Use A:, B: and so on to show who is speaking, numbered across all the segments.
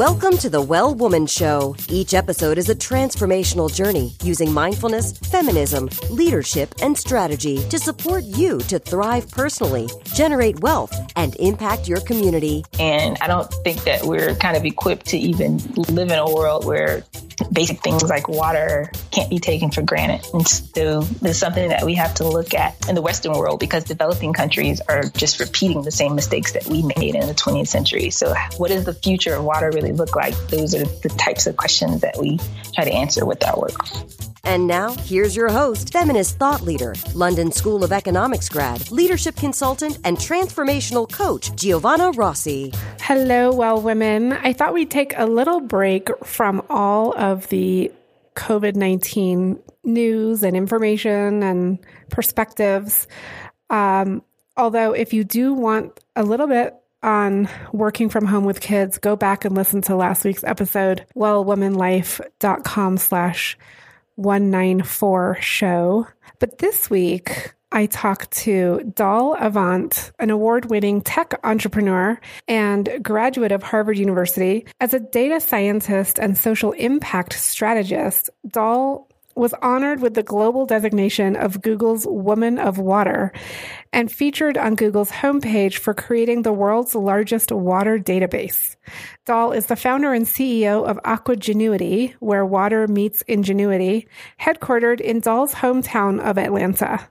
A: Welcome to the Well Woman Show. Each episode is a transformational journey using mindfulness, feminism, leadership, and strategy to support you to thrive personally, generate wealth, and impact your community.
B: And I don't think that we're kind of equipped to even live in a world where basic things like water can't be taken for granted. And so there's something that we have to look at in the Western world because developing countries are just repeating the same mistakes that we made in the 20th century. So what does the future of water really look like? Those are the types of questions that we try to answer with our work.
A: And now, here's your host, feminist thought leader, London School of Economics grad, leadership consultant, and transformational coach, Giovanna Rossi.
C: Hello, well, women. I thought we'd take a little break from all of the COVID 19 news and information and perspectives. Um, although, if you do want a little bit on working from home with kids, go back and listen to last week's episode, wellwomanlife.com slash 194 show. But this week, I talked to Doll Avant, an award winning tech entrepreneur and graduate of Harvard University. As a data scientist and social impact strategist, Doll was honored with the global designation of Google's Woman of Water and featured on Google's homepage for creating the world's largest water database. Doll is the founder and CEO of Aquagenuity, where water meets ingenuity, headquartered in Doll's hometown of Atlanta.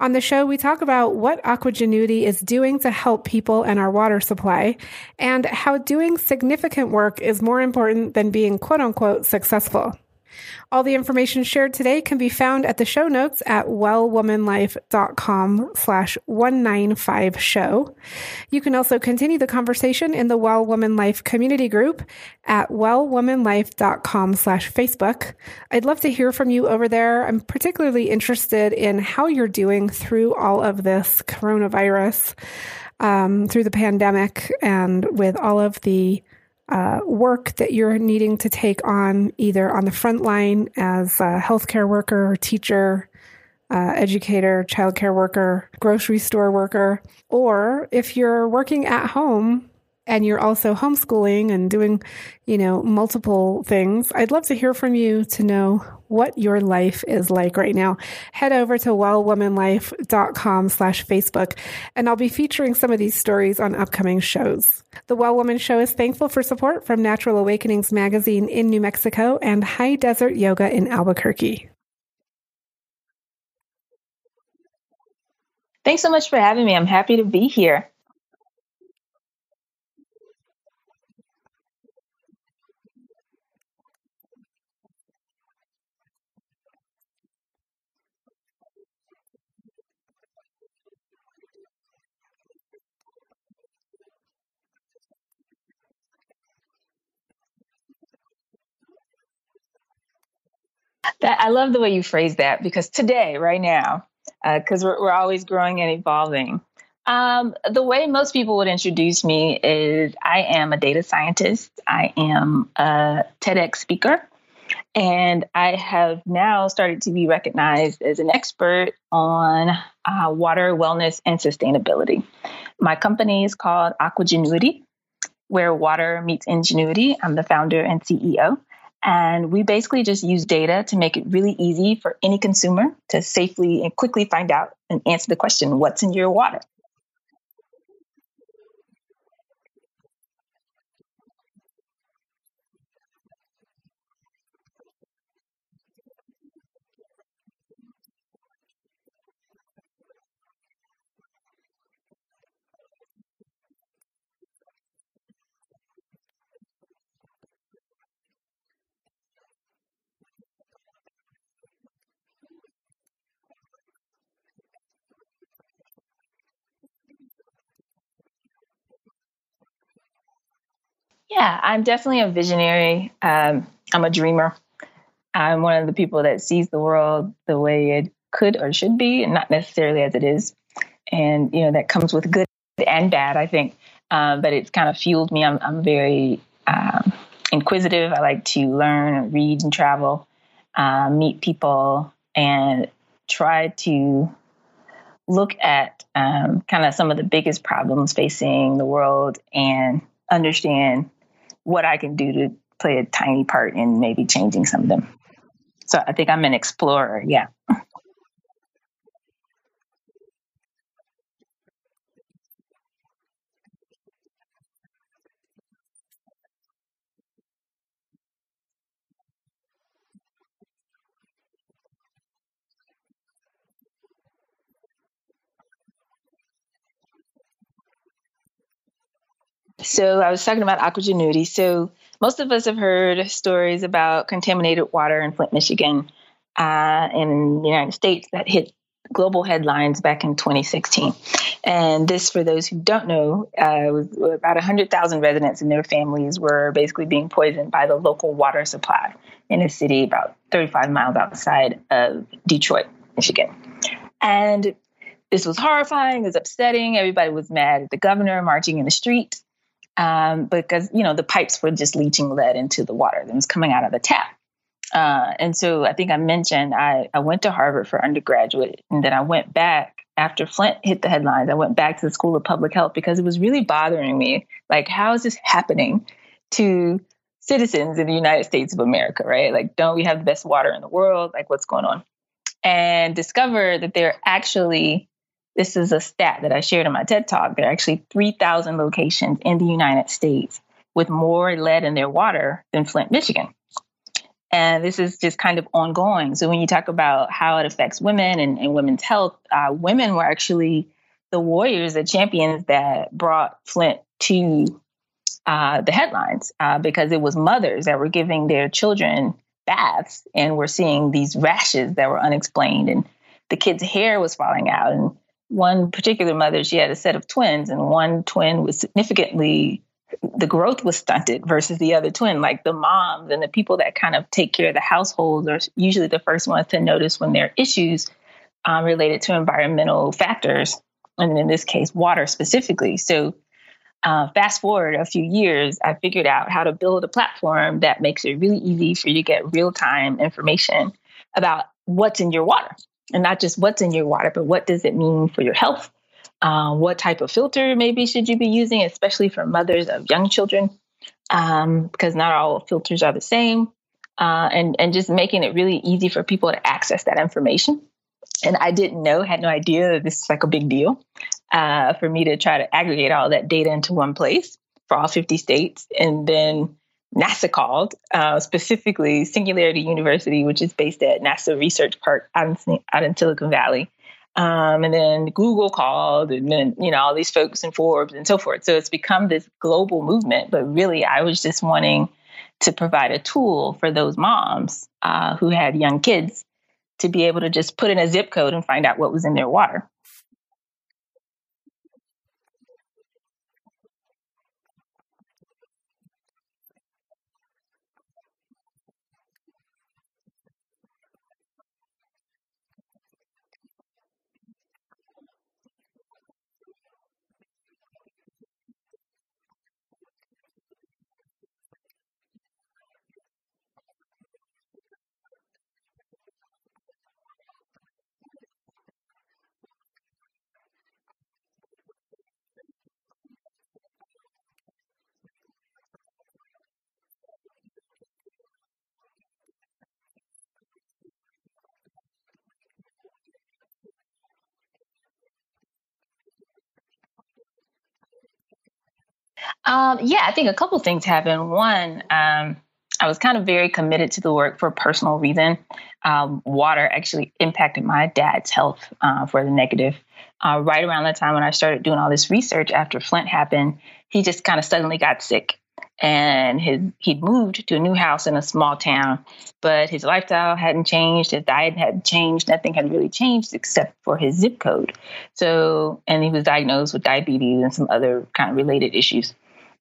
C: On the show, we talk about what Aquagenuity is doing to help people and our water supply, and how doing significant work is more important than being quote unquote successful. All the information shared today can be found at the show notes at wellwomanlife.com slash 195 show. You can also continue the conversation in the Well Woman Life community group at wellwomanlife.com slash Facebook. I'd love to hear from you over there. I'm particularly interested in how you're doing through all of this coronavirus, um, through the pandemic and with all of the uh, work that you're needing to take on either on the front line as a healthcare worker or teacher, uh, educator, childcare worker, grocery store worker, or if you're working at home and you're also homeschooling and doing, you know, multiple things, I'd love to hear from you to know what your life is like right now. Head over to wellwomanlife.com slash Facebook, and I'll be featuring some of these stories on upcoming shows. The Well Woman Show is thankful for support from Natural Awakenings Magazine in New Mexico and High Desert Yoga in Albuquerque.
B: Thanks so much for having me. I'm happy to be here. That I love the way you phrase that because today, right now, because uh, we're, we're always growing and evolving. Um, the way most people would introduce me is I am a data scientist. I am a TEDx speaker. And I have now started to be recognized as an expert on uh, water, wellness, and sustainability. My company is called Aquagenuity, where water meets ingenuity. I'm the founder and CEO. And we basically just use data to make it really easy for any consumer to safely and quickly find out and answer the question what's in your water? Yeah, I'm definitely a visionary. Um, I'm a dreamer. I'm one of the people that sees the world the way it could or should be, and not necessarily as it is. And you know that comes with good and bad, I think. Um, but it's kind of fueled me. I'm, I'm very um, inquisitive. I like to learn, read, and travel, uh, meet people, and try to look at um, kind of some of the biggest problems facing the world and understand what I can do to play a tiny part in maybe changing some of them. So I think I'm an explorer. Yeah. So I was talking about Aquagenuity. So most of us have heard stories about contaminated water in Flint, Michigan, uh, in the United States that hit global headlines back in 2016. And this, for those who don't know, uh, was about 100,000 residents and their families were basically being poisoned by the local water supply in a city about 35 miles outside of Detroit, Michigan. And this was horrifying, it was upsetting. Everybody was mad at the governor marching in the streets um, because you know the pipes were just leaching lead into the water that was coming out of the tap. Uh, and so I think I mentioned I, I went to Harvard for undergraduate, and then I went back after Flint hit the headlines. I went back to the School of Public Health because it was really bothering me. Like, how is this happening to citizens in the United States of America? Right? Like, don't we have the best water in the world? Like, what's going on? And discover that there are actually this is a stat that I shared in my TED Talk. There are actually 3,000 locations in the United States with more lead in their water than Flint, Michigan. And this is just kind of ongoing. So when you talk about how it affects women and, and women's health, uh, women were actually the warriors, the champions that brought Flint to uh, the headlines uh, because it was mothers that were giving their children baths and were seeing these rashes that were unexplained and the kid's hair was falling out and one particular mother, she had a set of twins, and one twin was significantly the growth was stunted versus the other twin. Like the moms and the people that kind of take care of the households are usually the first ones to notice when there are issues um, related to environmental factors, and in this case, water specifically. So, uh, fast forward a few years, I figured out how to build a platform that makes it really easy for you to get real time information about what's in your water and not just what's in your water, but what does it mean for your health? Uh, what type of filter maybe should you be using, especially for mothers of young children, um, because not all filters are the same, uh, and and just making it really easy for people to access that information. And I didn't know, had no idea that this is like a big deal uh, for me to try to aggregate all that data into one place for all 50 states, and then NASA called, uh, specifically Singularity University, which is based at NASA Research Park out in, out in Silicon Valley. Um, and then Google called, and then, you know, all these folks in Forbes and so forth. So it's become this global movement. But really, I was just wanting to provide a tool for those moms uh, who had young kids to be able to just put in a zip code and find out what was in their water. Um, yeah, I think a couple things happened. One, um, I was kind of very committed to the work for a personal reason. Um, water actually impacted my dad's health uh, for the negative. Uh, right around the time when I started doing all this research after Flint happened, he just kind of suddenly got sick. And his he'd moved to a new house in a small town, but his lifestyle hadn't changed, his diet hadn't changed, nothing had really changed except for his zip code. So, and he was diagnosed with diabetes and some other kind of related issues.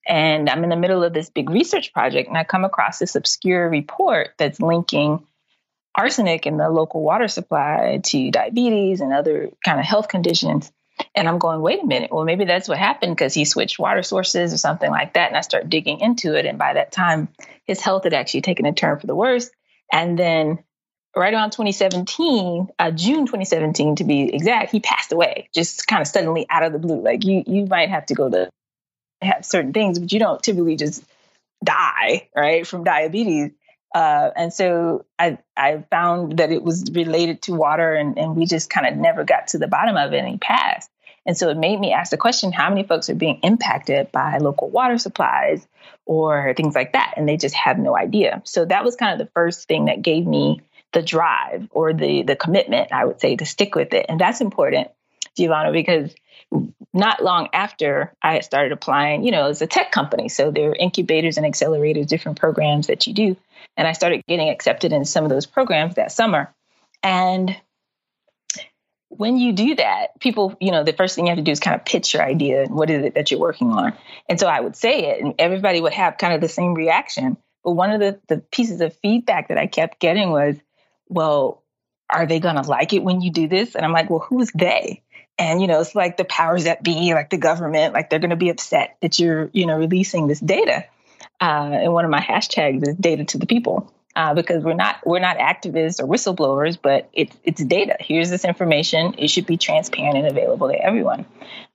B: And I'm in the middle of this big research project, and I come across this obscure report that's linking arsenic in the local water supply to diabetes and other kind of health conditions. And I'm going, wait a minute, well, maybe that's what happened because he switched water sources or something like that. And I start digging into it. And by that time, his health had actually taken a turn for the worse. And then right around 2017, uh, June 2017 to be exact, he passed away just kind of suddenly out of the blue. Like you, you might have to go to have certain things, but you don't typically just die, right, from diabetes. Uh, and so I, I found that it was related to water, and, and we just kind of never got to the bottom of it, and passed. And so it made me ask the question how many folks are being impacted by local water supplies or things like that? And they just have no idea. So that was kind of the first thing that gave me the drive or the the commitment, I would say, to stick with it. And that's important, Giovanna, because not long after I had started applying, you know, it's a tech company. So there are incubators and accelerators, different programs that you do. And I started getting accepted in some of those programs that summer. And when you do that, people, you know, the first thing you have to do is kind of pitch your idea and what is it that you're working on. And so I would say it, and everybody would have kind of the same reaction. But one of the, the pieces of feedback that I kept getting was, well, are they going to like it when you do this? And I'm like, well, who's they? And, you know, it's like the powers that be, like the government, like they're going to be upset that you're, you know, releasing this data. Uh, and one of my hashtags is data to the people uh, because we're not we're not activists or whistleblowers, but it's it's data. Here's this information. It should be transparent and available to everyone.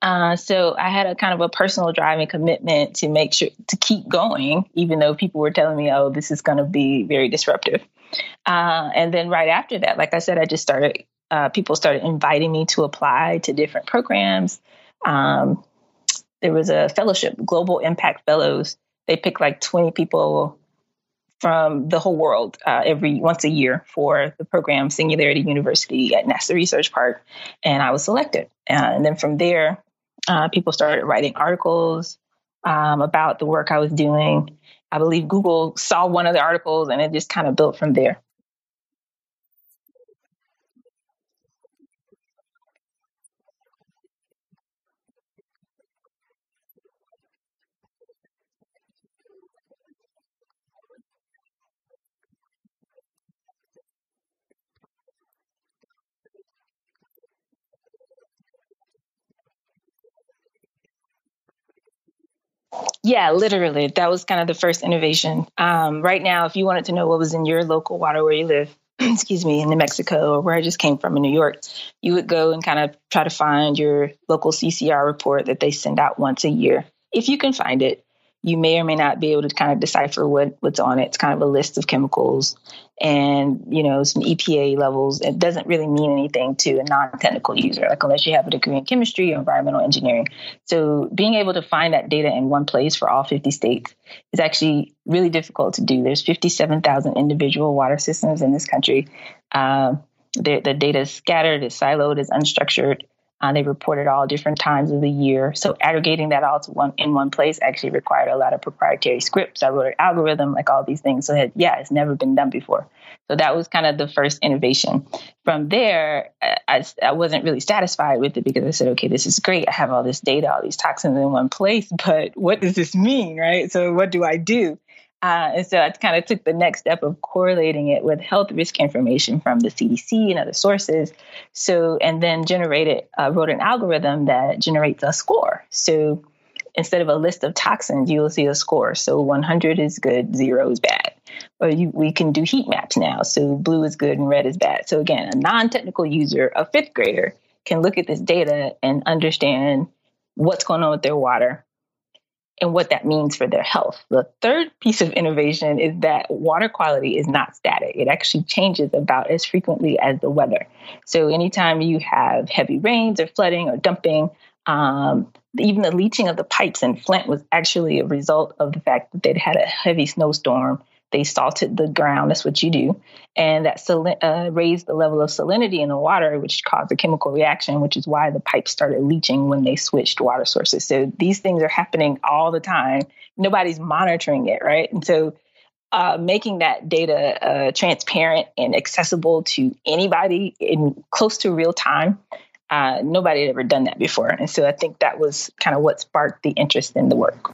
B: Uh, so I had a kind of a personal driving commitment to make sure to keep going, even though people were telling me, "Oh, this is going to be very disruptive." Uh, and then right after that, like I said, I just started. Uh, people started inviting me to apply to different programs. Um, there was a fellowship, Global Impact Fellows. They picked like 20 people from the whole world uh, every once a year for the program Singularity University at NASA Research Park, and I was selected. Uh, and then from there, uh, people started writing articles um, about the work I was doing. I believe Google saw one of the articles, and it just kind of built from there. Yeah, literally. That was kind of the first innovation. Um, right now, if you wanted to know what was in your local water where you live, excuse me, in New Mexico or where I just came from in New York, you would go and kind of try to find your local CCR report that they send out once a year. If you can find it, you may or may not be able to kind of decipher what, what's on it. It's kind of a list of chemicals and, you know, some EPA levels. It doesn't really mean anything to a non-technical user, like unless you have a degree in chemistry or environmental engineering. So being able to find that data in one place for all 50 states is actually really difficult to do. There's 57,000 individual water systems in this country. Um, the, the data is scattered, is siloed, is unstructured. Uh, they reported all different times of the year. So aggregating that all to one in one place actually required a lot of proprietary scripts. I wrote an algorithm, like all these things. So that, yeah, it's never been done before. So that was kind of the first innovation. From there, I, I wasn't really satisfied with it because I said, okay, this is great. I have all this data, all these toxins in one place, but what does this mean, right? So what do I do? Uh, and so I kind of took the next step of correlating it with health risk information from the CDC and other sources. So, and then generated, uh, wrote an algorithm that generates a score. So instead of a list of toxins, you will see a score. So 100 is good, zero is bad. Or you, we can do heat maps now. So blue is good and red is bad. So again, a non-technical user, a fifth grader, can look at this data and understand what's going on with their water, and what that means for their health. The third piece of innovation is that water quality is not static. It actually changes about as frequently as the weather. So anytime you have heavy rains or flooding or dumping, um, even the leaching of the pipes in Flint was actually a result of the fact that they'd had a heavy snowstorm they salted the ground. That's what you do. And that uh, raised the level of salinity in the water, which caused a chemical reaction, which is why the pipes started leaching when they switched water sources. So these things are happening all the time. Nobody's monitoring it, right? And so uh, making that data uh, transparent and accessible to anybody in close to real time. Uh, nobody had ever done that before. And so I think that was kind of what sparked the interest in the work.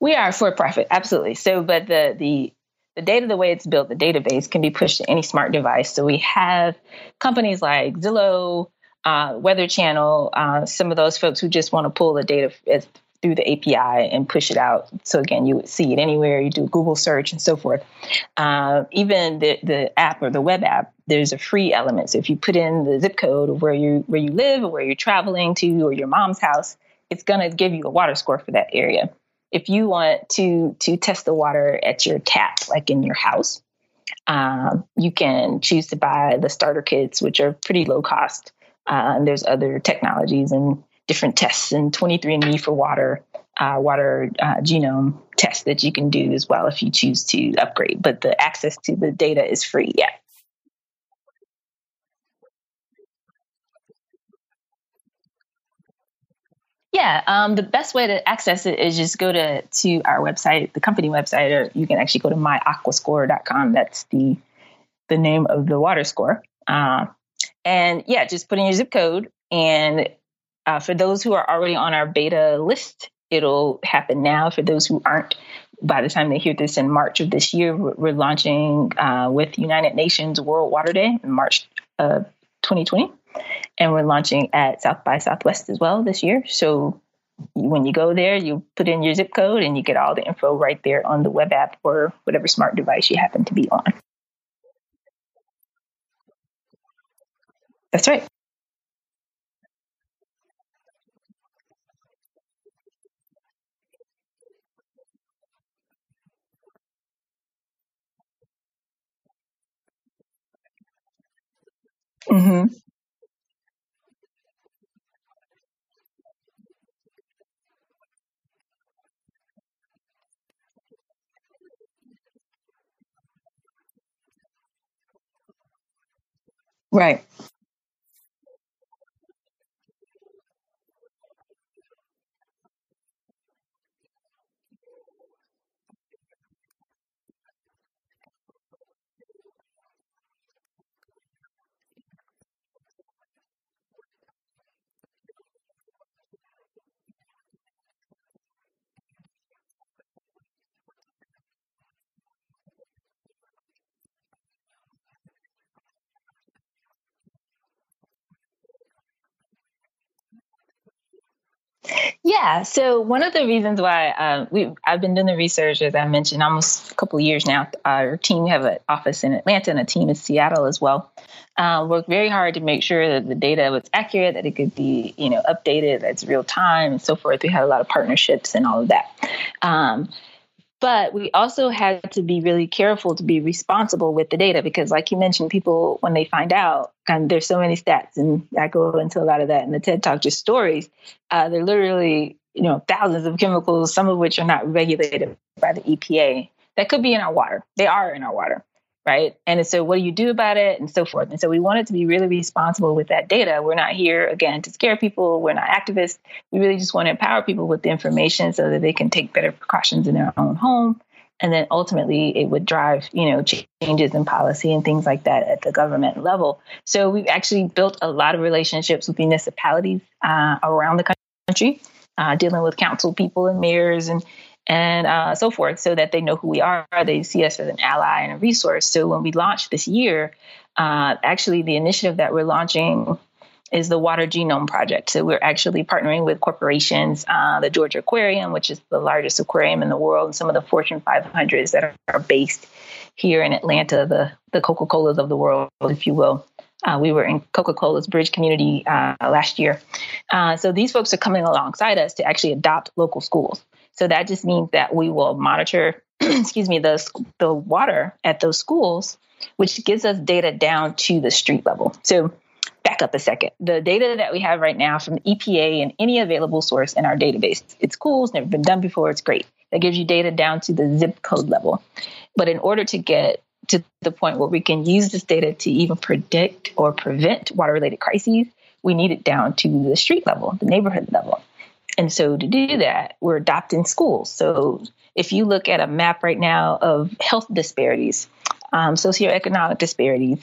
B: We are for profit, absolutely. So, but the the the data, the way it's built, the database can be pushed to any smart device. So we have companies like Zillow, uh, Weather Channel, uh, some of those folks who just want to pull the data as through the API and push it out. So again, you would see it anywhere. You do a Google search and so forth. Uh, even the the app or the web app, there's a free element. So if you put in the zip code of where you where you live or where you're traveling to or your mom's house, it's going to give you a water score for that area. If you want to to test the water at your tap, like in your house, um, you can choose to buy the starter kits, which are pretty low cost. Uh, and there's other technologies and different tests and 23andMe for water, uh, water uh, genome tests that you can do as well if you choose to upgrade. But the access to the data is free. Yeah. Yeah, um, the best way to access it is just go to to our website, the company website, or you can actually go to myaquascore.com. That's the the name of the water score. Uh, and yeah, just put in your zip code and uh, for those who are already on our beta list, it'll happen now. For those who aren't, by the time they hear this in March of this year, we're, launching uh, with United Nations World Water Day in March of 2020. And we're launching at South by Southwest as well this year. So when you go there, you put in your zip code and you get all the info right there on the web app or whatever smart device you happen to be on. That's right. Mm-hmm. Right. Yeah. So one of the reasons why uh, we I've been doing the research, as I mentioned, almost a couple of years now. Our team we have an office in Atlanta and a team in Seattle as well. Uh, worked very hard to make sure that the data was accurate, that it could be you know updated, that's real time, and so forth. We had a lot of partnerships and all of that. Um, but we also had to be really careful to be responsible with the data because, like you mentioned, people, when they find out, and there's so many stats, and I go into a lot of that in the TED Talk, just stories. Uh, they're literally, you know, thousands of chemicals, some of which are not regulated by the EPA, that could be in our water. They are in our water right? And so, what do you do about it, and so forth. And so, we wanted to be really responsible with that data. We're not here again to scare people. We're not activists. We really just want to empower people with the information so that they can take better precautions in their own home. And then ultimately, it would drive, you know, changes in policy and things like that at the government level. So we've actually built a lot of relationships with municipalities uh, around the country, uh, dealing with council people and mayors and and uh, so forth, so that they know who we are. They see us as an ally and a resource. So when we launched this year, uh, actually the initiative that we're launching is the Water Genome Project. So we're actually partnering with corporations, uh, the Georgia Aquarium, which is the largest aquarium in the world, and some of the Fortune 500s that are, based here in Atlanta, the the Coca Colas of the world, if you will. Uh, we were in Coca Cola's Bridge community uh, last year. Uh, so these folks are coming alongside us to actually adopt local schools. So that just means that we will monitor, excuse me, the the water at those schools, which gives us data down to the street level. So back up a second. The data that we have right now from EPA and any available source in our database, it's cool, it's never been done before, it's great. That gives you data down to the zip code level. But in order to get to the point where we can use this data to even predict or prevent water related crises, we need it down to the street level, the neighborhood level. And so to do that, we're adopting schools. So if you look at a map right now of health disparities, um, socioeconomic disparities,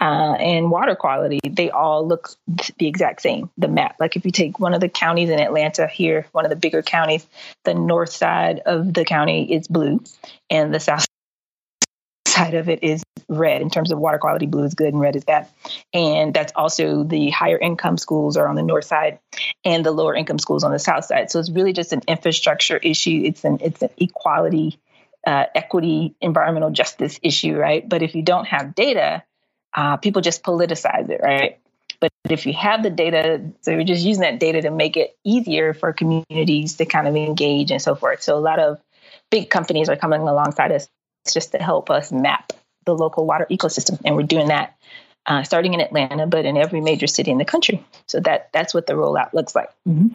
B: uh, and water quality, they all look the exact same. The map, like if you take one of the counties in Atlanta here, one of the bigger counties, the north side of the county is blue, and the south side of it is red in terms of water quality. Blue is good and red is bad. And that's also the higher income schools are on the north side and the lower income schools on the south side. So it's really just an infrastructure issue. It's an it's an equality, uh, equity, environmental justice issue, right? But if you don't have data, uh, people just politicize it, right? But if you have the data, so you're just using that data to make it easier for communities to kind of engage and so forth. So a lot of big companies are coming alongside us just to help us map the local water ecosystem, and we're doing that uh, starting in Atlanta, but in every major city in the country. So that that's what the rollout looks like. Mm-hmm.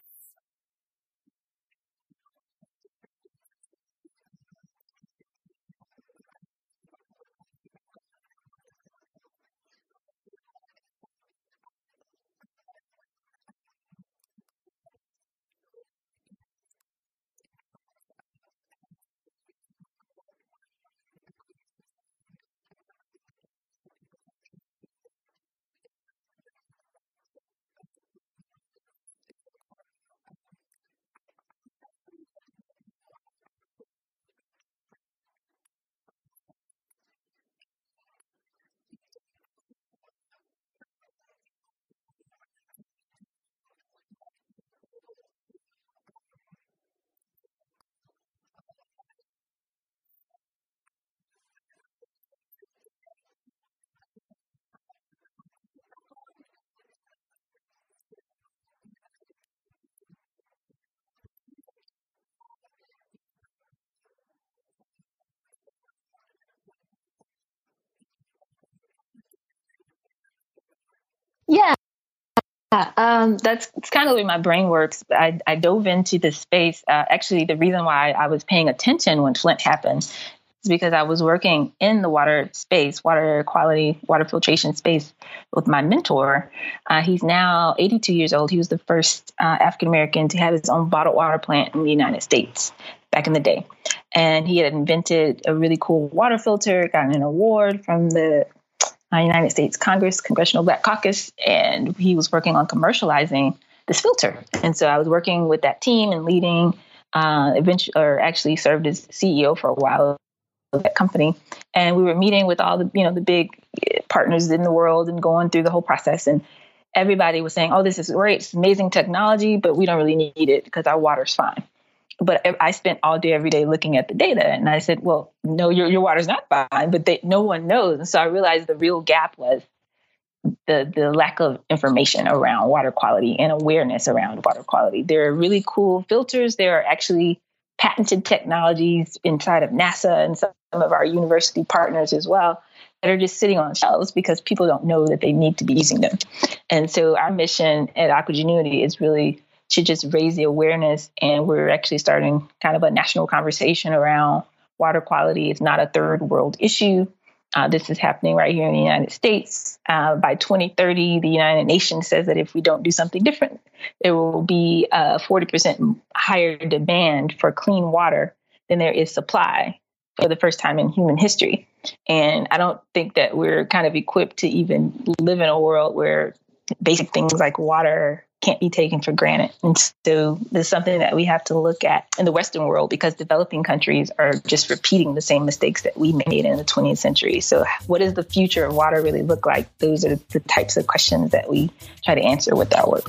B: Yeah. Um, that's, that's kind of the way my brain works. I, I dove into this space. Uh, actually, the reason why I was paying attention when Flint happened is because I was working in the water space, water quality, water filtration space with my mentor. Uh, he's now 82 years old. He was the first uh, African American to have his own bottled water plant in the United States back in the day. And he had invented a really cool water filter, got an award from the uh, United States Congress, Congressional Black Caucus, and he was working on commercializing this filter. And so I was working with that team and leading, uh, eventually, or actually served as CEO for a while of that company. And we were meeting with all the, you know, the big partners in the world and going through the whole process. And everybody was saying, "Oh, this is great, it's amazing technology, but we don't really need it because our water's fine." But I spent all day every day looking at the data, and I said, "Well, no, your your water's not fine," but they, no one knows. And so I realized the real gap was the the lack of information around water quality and awareness around water quality. There are really cool filters. There are actually patented technologies inside of NASA and some of our university partners as well that are just sitting on shelves because people don't know that they need to be using them. And so our mission at Aquagenuity is really to just raise the awareness. And we're actually starting kind of a national conversation around water quality. It's not a third world issue. Uh, this is happening right here in the United States. Uh, by 2030, the United Nations says that if we don't do something different, there will be a 40% higher demand for clean water than there is supply for the first time in human history. And I don't think that we're kind of equipped to even live in a world where basic things like water can't be taken for granted. And so there's something that we have to look at in the Western world because developing countries are just repeating the same mistakes that we made in the 20th century. So, what does the future of water really look like? Those are the types of questions that we try to answer with our work.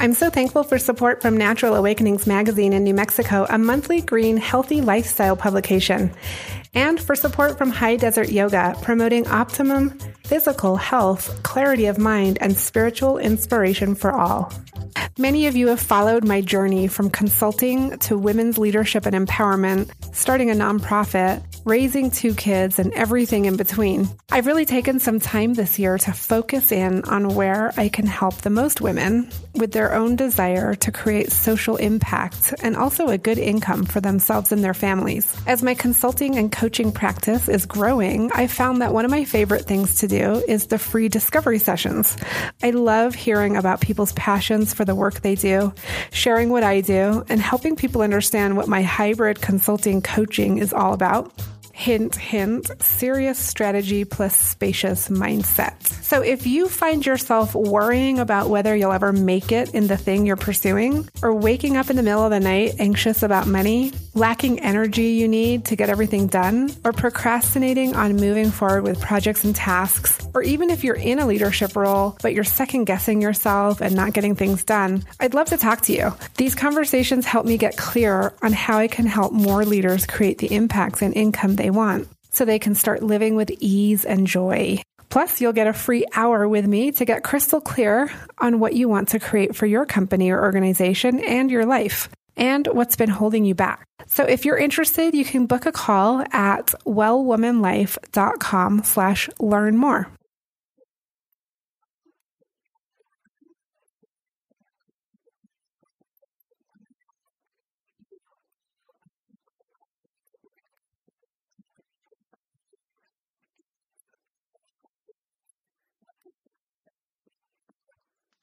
C: I'm so thankful for support from Natural Awakenings Magazine in New Mexico, a monthly green, healthy lifestyle publication, and for support from High Desert Yoga, promoting optimum physical health, clarity of mind, and spiritual inspiration for all. Many of you have followed my journey from consulting to women's leadership and empowerment, starting a nonprofit, raising two kids, and everything in between. I've really taken some time this year to focus in on where I can help the most women with their own desire to create social impact and also a good income for themselves and their families. As my consulting and coaching practice is growing, I found that one of my favorite things to do is the free discovery sessions. I love hearing about people's passions for the work they do, sharing what I do, and helping people understand what my hybrid consulting coaching is all about. Hint, hint, serious strategy plus spacious mindset. So if you find yourself worrying about whether you'll ever make it in the thing you're pursuing, or waking up in the middle of the night anxious about money, lacking energy you need to get everything done, or procrastinating on moving forward with projects and tasks, or even if you're in a leadership role, but you're second guessing yourself and not getting things done, I'd love to talk to you. These conversations help me get clear on how I can help more leaders create the impacts and income they want so they can start living with ease and joy. Plus, you'll get a free hour with me to get crystal clear on what you want to create for your company or organization and your life and what's been holding you back. So if you're interested, you can book a call at wellwomanlife.com slash learn more.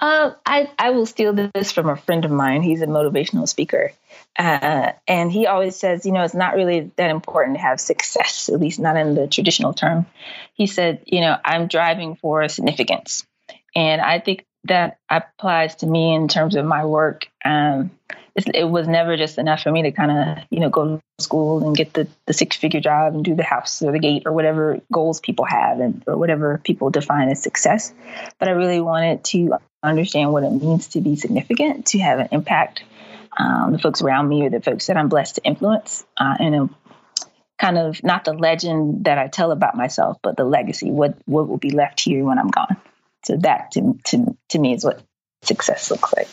B: Uh, I, I will steal this from a friend of mine. He's a motivational speaker. Uh, and he always says, you know, it's not really that important to have success, at least not in the traditional term. He said, you know, I'm driving for significance. And I think that applies to me in terms of my work. Um, it was never just enough for me to kind of, you know, go to school and get the, the six figure job and do the house or the gate or whatever goals people have and or whatever people define as success. But I really wanted to understand what it means to be significant, to have an impact um, the folks around me or the folks that I'm blessed to influence, uh, and a, kind of not the legend that I tell about myself, but the legacy. What what will be left here when I'm gone? So that to to to me is what success looks like.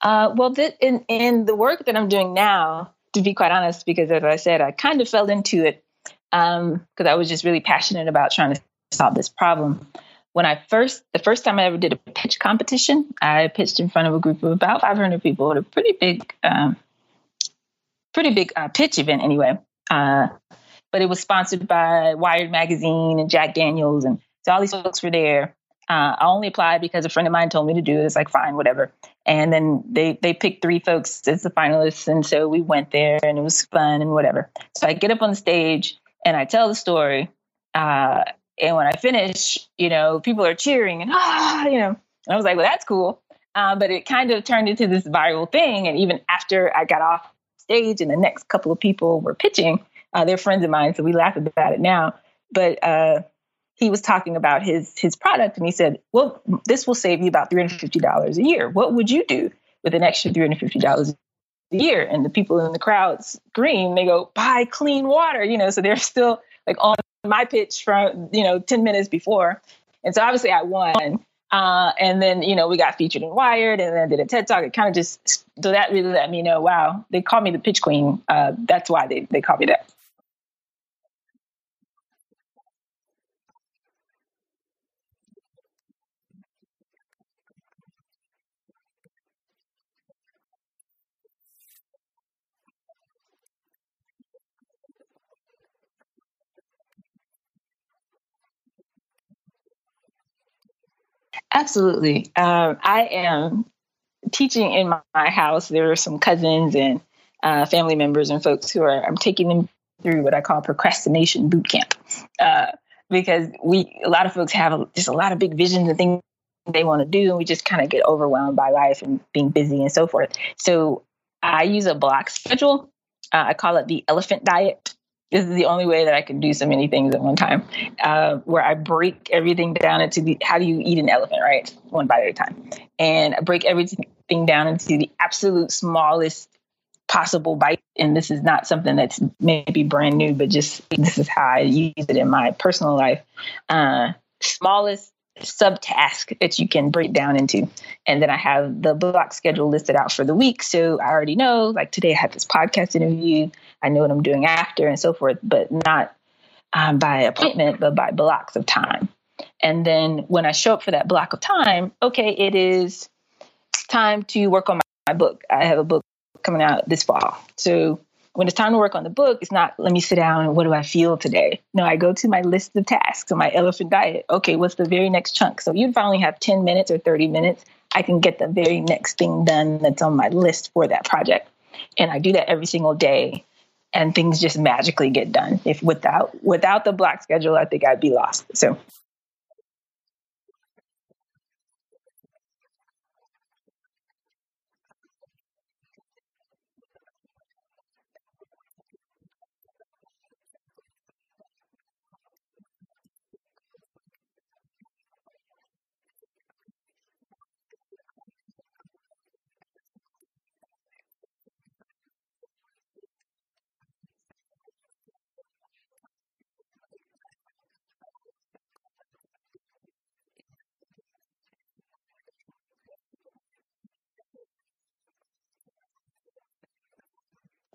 B: Uh, well, th- in in the work that I'm doing now, to be quite honest, because as I said, I kind of fell into it because um, I was just really passionate about trying to solve this problem. When I first, the first time I ever did a pitch competition, I pitched in front of a group of about 500 people at a pretty big, um, pretty big uh, pitch event anyway. Uh, but it was sponsored by Wired Magazine and Jack Daniels, and so all these folks were there. Uh, I only applied because a friend of mine told me to do it. It's like fine, whatever. And then they they picked three folks as the finalists, and so we went there, and it was fun and whatever. So I get up on the stage and I tell the story, uh, and when I finish, you know, people are cheering and ah, you know, and I was like, well, that's cool. Uh, but it kind of turned into this viral thing. And even after I got off stage and the next couple of people were pitching, uh, they're friends of mine, so we laugh about it now. But uh, he was talking about his his product, and he said, "Well, this will save you about three hundred fifty dollars a year. What would you do with an extra three hundred fifty dollars a year?" And the people in the crowd scream. They go, "Buy clean water!" You know, so they're still like on my pitch from you know 10 minutes before and so obviously i won uh, and then you know we got featured in wired and then I did a ted talk it kind of just so that really let me know wow they call me the pitch queen uh, that's why they, they call me that Absolutely. Um, I am teaching in my, house. There are some cousins and uh, family members and folks who are, I'm taking them through what I call procrastination boot camp. Uh, because we, a lot of folks have just a lot of big visions and things they want to do, and we just kind of get overwhelmed by life and being busy and so forth. So I use a block schedule. Uh, I call it the elephant diet this is the only way that I can do so many things at one time, uh, where I break everything down into the how do you eat an elephant, right? One bite at a time. And I break everything down into the absolute smallest possible bite. And this is not something that's maybe brand new, but just this is how I use it in my personal life. Uh, smallest subtask that you can break down into. And then I have the block schedule listed out for the week. So I already know, like today I have this podcast interview. I know what I'm doing after and so forth, but not um, by appointment, but by blocks of time. And then when I show up for that block of time, okay, it is time to work on my, my book. I have a book coming out this fall. So when it's time to work on the book, it's not let me sit down and what do I feel today? No, I go to my list of tasks and my elephant diet. Okay, what's the very next chunk? So you'd finally have 10 minutes or 30 minutes. I can get the very next thing done that's on my list for that project. And I do that every single day and things just magically get done. If without without the block schedule, I think I'd be lost. So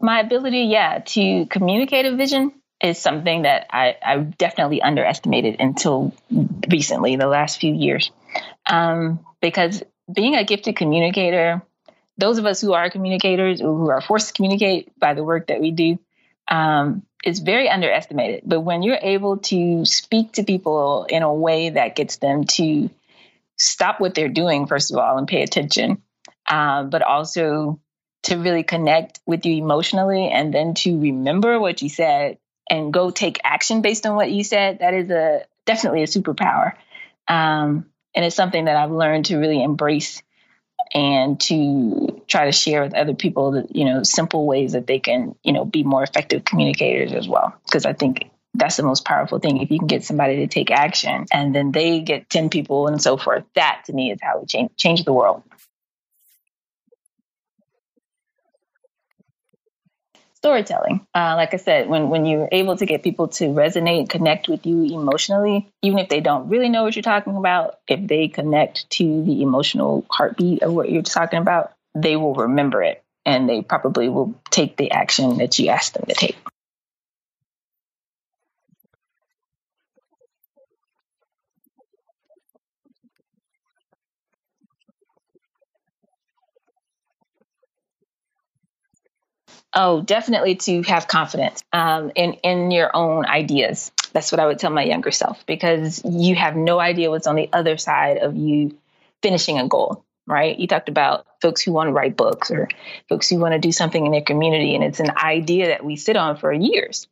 B: my ability, yeah, to communicate a vision is something that I, I definitely underestimated until recently, the last few years. Um, because being a gifted communicator, those of us who are communicators, or who are forced to communicate by the work that we do, um, is very underestimated. But when you're able to speak to people in a way that gets them to stop what they're doing, first of all, and pay attention, uh, but also to really connect with you emotionally and then to remember what you said and go take action based on what you said that is a definitely a superpower. Um, and it's something that i've learned to really embrace and to try to share with other people that you know simple ways that they can you know be more effective communicators as well. Because i think that's the most powerful thing. If you can get somebody to take action and then they get 10 people and so forth that to me is how we change change the world storytelling. Uh, like I said, when when you're able to get people to resonate, connect with you emotionally, even if they don't really know what you're talking about, if they connect to the emotional heartbeat of what you're talking about, they will remember it and they probably will take the action that you ask them to take. Oh, definitely to have confidence um, in in your own ideas. That's what I would tell my younger self because you have no idea what's on the other side of you finishing a goal. Right? You talked about folks who want to write books or folks who want to do something in their community, and it's an idea that we sit on for years.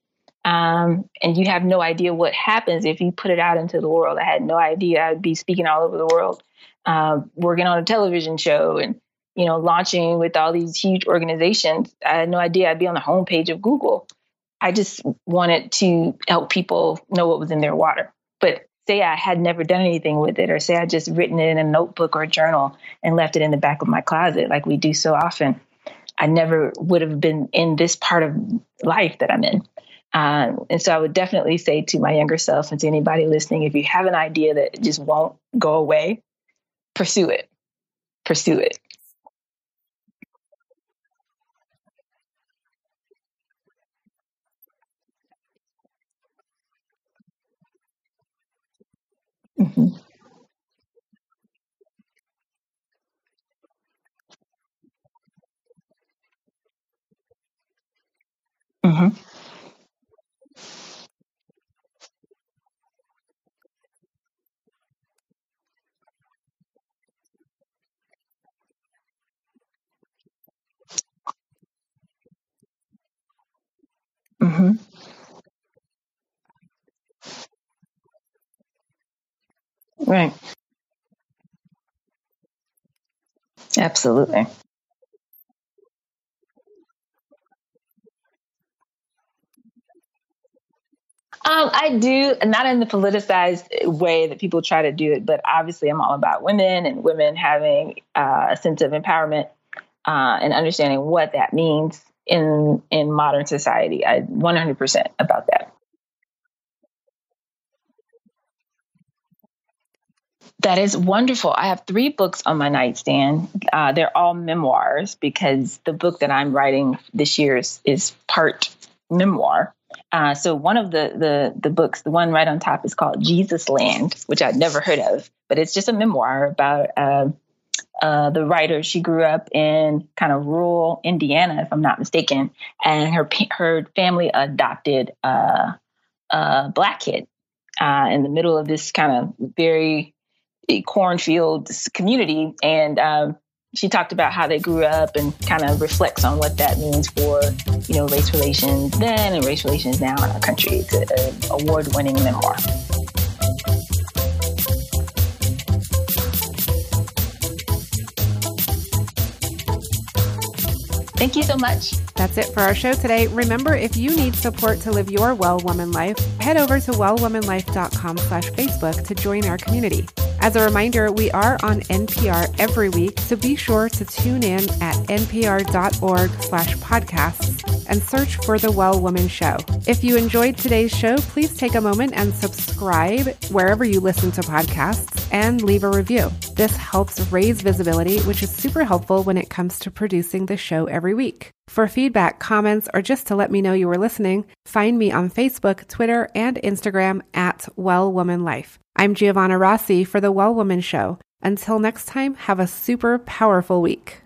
B: Um, and you have no idea what happens if you put it out into the world. I had no idea I'd be speaking all over the world, uh, working on a television show and you know, launching with all these huge organizations. I had no idea I'd be on the homepage of Google. I just wanted to help people know what was in their water. But say I had never done anything with it, or say I'd just written it in a notebook or a journal and left it in the back of my closet, like we do so often, I never would have been in this part of life that I'm in. Um, and so I would definitely say to my younger self and to anybody listening, if you have an idea that just won't go away, pursue it. Pursue it. Mhm. Mhm. Right. Absolutely. Um, I do, not in the politicized way that people try to do it, but obviously I'm all about women and women having uh, a sense of empowerment uh, and understanding what that means in in modern society. I 100% about that. That is wonderful. I have three books on my nightstand. Uh, they're all memoirs because the book that I'm writing this year is, is part memoir. Uh, so one of the, the the books, the one right on top, is called Jesus Land, which I'd never heard of, but it's just a memoir about uh, uh, the writer. She grew up in kind of rural Indiana, if I'm not mistaken, and her her family adopted a black kid uh, in the middle of this kind of very cornfield community, and um, she talked about how they grew up and kind of reflects on what that means for, you know, race relations then and race relations now in our country. It's an award-winning memoir. Thank you so much.
C: That's it for our show today. Remember, if you need support to live your well woman life, head over to wellwomanlife.com slash Facebook to join our community. As a reminder, we are on NPR every week, so be sure to tune in at npr.org slash podcasts and search for The Well Woman Show. If you enjoyed today's show, please take a moment and subscribe wherever you listen to podcasts and leave a review. This helps raise visibility, which is super helpful when it comes to producing the show every week. For feedback, comments, or just to let me know you were listening, find me on Facebook, Twitter, and Instagram at Well Woman Life. I'm Giovanna Rossi for The Well Woman Show. Until next time, have a super powerful week.